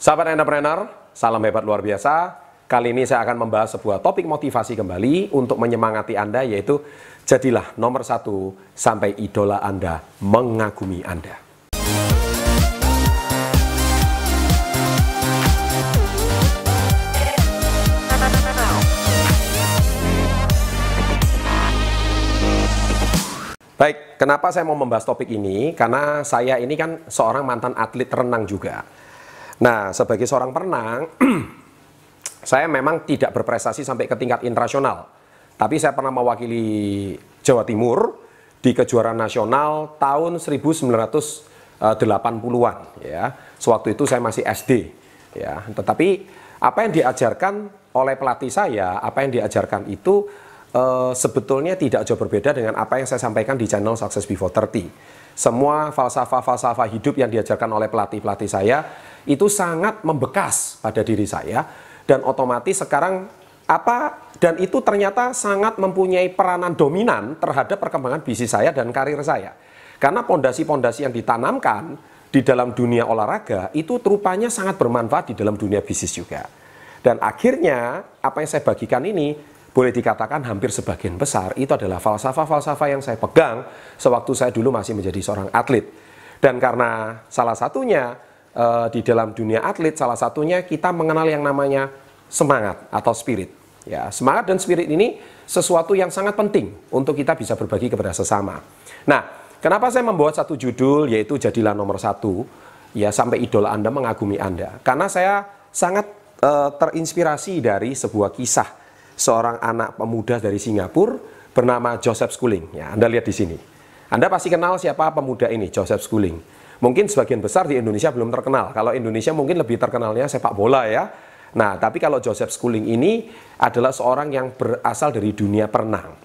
Sahabat entrepreneur, salam hebat luar biasa. Kali ini saya akan membahas sebuah topik motivasi kembali untuk menyemangati Anda yaitu jadilah nomor satu sampai idola Anda mengagumi Anda. Baik, kenapa saya mau membahas topik ini? Karena saya ini kan seorang mantan atlet renang juga. Nah, sebagai seorang perenang, saya memang tidak berprestasi sampai ke tingkat internasional. Tapi saya pernah mewakili Jawa Timur di kejuaraan nasional tahun 1980-an ya. Sewaktu itu saya masih SD ya. Tetapi apa yang diajarkan oleh pelatih saya, apa yang diajarkan itu uh, sebetulnya tidak jauh berbeda dengan apa yang saya sampaikan di channel Success Before 30 semua falsafah-falsafah hidup yang diajarkan oleh pelatih-pelatih saya itu sangat membekas pada diri saya dan otomatis sekarang apa dan itu ternyata sangat mempunyai peranan dominan terhadap perkembangan bisnis saya dan karir saya. Karena pondasi-pondasi yang ditanamkan di dalam dunia olahraga itu rupanya sangat bermanfaat di dalam dunia bisnis juga. Dan akhirnya apa yang saya bagikan ini boleh dikatakan hampir sebagian besar itu adalah falsafah-falsafah yang saya pegang sewaktu saya dulu masih menjadi seorang atlet. Dan karena salah satunya e, di dalam dunia atlet, salah satunya kita mengenal yang namanya semangat atau spirit. Ya, semangat dan spirit ini sesuatu yang sangat penting untuk kita bisa berbagi kepada sesama. Nah, kenapa saya membuat satu judul yaitu jadilah nomor satu ya sampai idola Anda mengagumi Anda? Karena saya sangat e, terinspirasi dari sebuah kisah seorang anak pemuda dari Singapura bernama Joseph Schooling. Ya, Anda lihat di sini. Anda pasti kenal siapa pemuda ini, Joseph Schooling. Mungkin sebagian besar di Indonesia belum terkenal. Kalau Indonesia mungkin lebih terkenalnya sepak bola ya. Nah, tapi kalau Joseph Schooling ini adalah seorang yang berasal dari dunia perenang.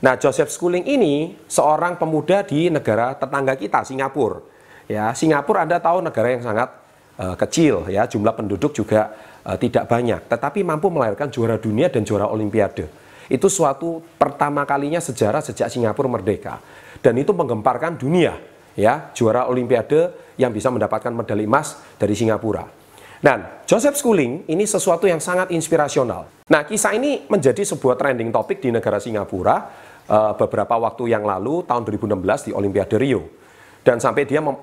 Nah, Joseph Schooling ini seorang pemuda di negara tetangga kita, Singapura. Ya, Singapura Anda tahu negara yang sangat uh, kecil ya, jumlah penduduk juga uh, tidak banyak, tetapi mampu melahirkan juara dunia dan juara olimpiade. Itu suatu pertama kalinya sejarah sejak Singapura merdeka. Dan itu menggemparkan dunia, ya, juara olimpiade yang bisa mendapatkan medali emas dari Singapura. Dan Joseph Schooling ini sesuatu yang sangat inspirasional. Nah, kisah ini menjadi sebuah trending topik di negara Singapura uh, beberapa waktu yang lalu tahun 2016 di Olimpiade Rio. Dan sampai dia uh,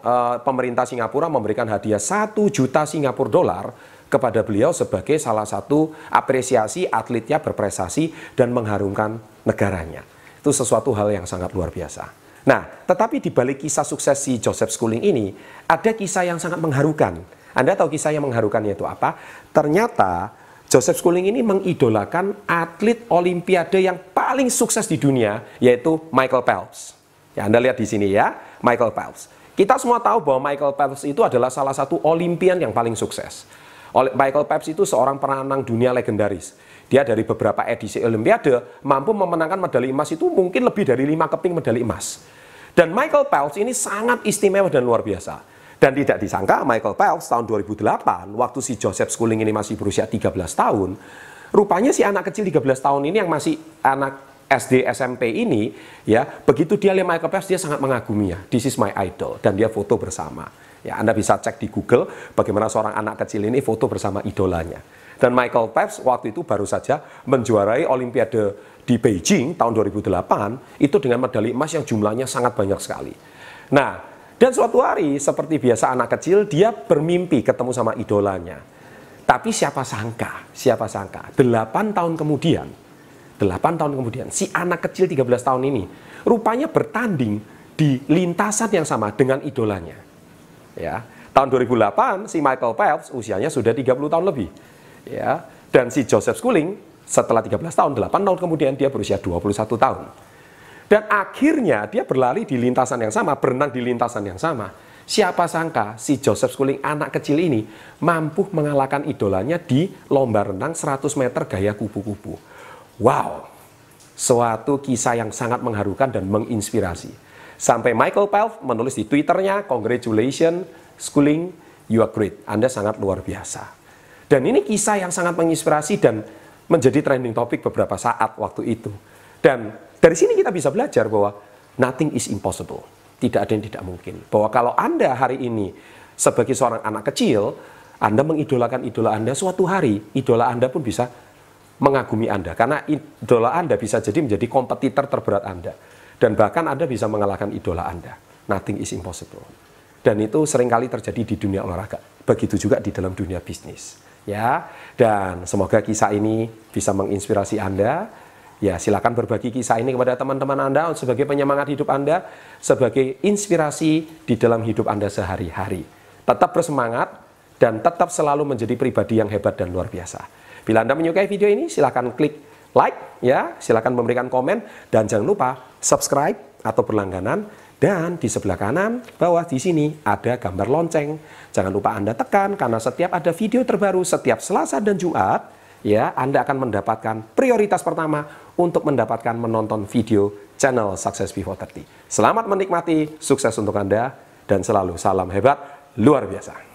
pemerintah Singapura memberikan hadiah 1 juta Singapura dolar kepada beliau sebagai salah satu apresiasi atletnya berprestasi dan mengharumkan negaranya. Itu sesuatu hal yang sangat luar biasa. Nah, tetapi di balik kisah sukses si Joseph Schooling ini, ada kisah yang sangat mengharukan. Anda tahu kisah yang mengharukannya itu apa? Ternyata Joseph Schooling ini mengidolakan atlet olimpiade yang paling sukses di dunia, yaitu Michael Phelps. Ya, Anda lihat di sini ya, Michael Phelps. Kita semua tahu bahwa Michael Phelps itu adalah salah satu olimpian yang paling sukses. Michael Phelps itu seorang perenang dunia legendaris. Dia dari beberapa edisi Olimpiade mampu memenangkan medali emas itu mungkin lebih dari lima keping medali emas. Dan Michael Phelps ini sangat istimewa dan luar biasa. Dan tidak disangka Michael Phelps tahun 2008, waktu si Joseph Schooling ini masih berusia 13 tahun, rupanya si anak kecil 13 tahun ini yang masih anak SD SMP ini, ya begitu dia lihat Michael Phelps dia sangat mengaguminya. This is my idol dan dia foto bersama. Ya, Anda bisa cek di Google bagaimana seorang anak kecil ini foto bersama idolanya. Dan Michael Phelps waktu itu baru saja menjuarai Olimpiade di Beijing tahun 2008 itu dengan medali emas yang jumlahnya sangat banyak sekali. Nah, dan suatu hari seperti biasa anak kecil dia bermimpi ketemu sama idolanya. Tapi siapa sangka, siapa sangka, 8 tahun kemudian, 8 tahun kemudian si anak kecil 13 tahun ini rupanya bertanding di lintasan yang sama dengan idolanya. Ya, tahun 2008 si Michael Phelps usianya sudah 30 tahun lebih. Ya, dan si Joseph Schooling setelah 13 tahun, 8 tahun kemudian dia berusia 21 tahun. Dan akhirnya dia berlari di lintasan yang sama, berenang di lintasan yang sama. Siapa sangka si Joseph Schooling anak kecil ini mampu mengalahkan idolanya di lomba renang 100 meter gaya kupu-kupu. Wow, suatu kisah yang sangat mengharukan dan menginspirasi. Sampai Michael Phelps menulis di Twitternya, congratulations, schooling, you are great. Anda sangat luar biasa. Dan ini kisah yang sangat menginspirasi dan menjadi trending topik beberapa saat waktu itu. Dan dari sini kita bisa belajar bahwa nothing is impossible. Tidak ada yang tidak mungkin. Bahwa kalau Anda hari ini sebagai seorang anak kecil, Anda mengidolakan idola Anda, suatu hari idola Anda pun bisa mengagumi Anda. Karena idola Anda bisa jadi menjadi kompetitor terberat Anda. Dan bahkan Anda bisa mengalahkan idola Anda. Nothing is impossible. Dan itu sering kali terjadi di dunia olahraga. Begitu juga di dalam dunia bisnis. Ya, dan semoga kisah ini bisa menginspirasi Anda. Ya, silakan berbagi kisah ini kepada teman-teman Anda sebagai penyemangat hidup Anda, sebagai inspirasi di dalam hidup Anda sehari-hari. Tetap bersemangat dan tetap selalu menjadi pribadi yang hebat dan luar biasa. Bila Anda menyukai video ini, silakan klik like ya, silakan memberikan komen dan jangan lupa subscribe atau berlangganan dan di sebelah kanan bawah di sini ada gambar lonceng. Jangan lupa Anda tekan karena setiap ada video terbaru setiap Selasa dan Jumat, ya Anda akan mendapatkan prioritas pertama untuk mendapatkan menonton video channel Success Before 30. Selamat menikmati, sukses untuk Anda dan selalu salam hebat luar biasa.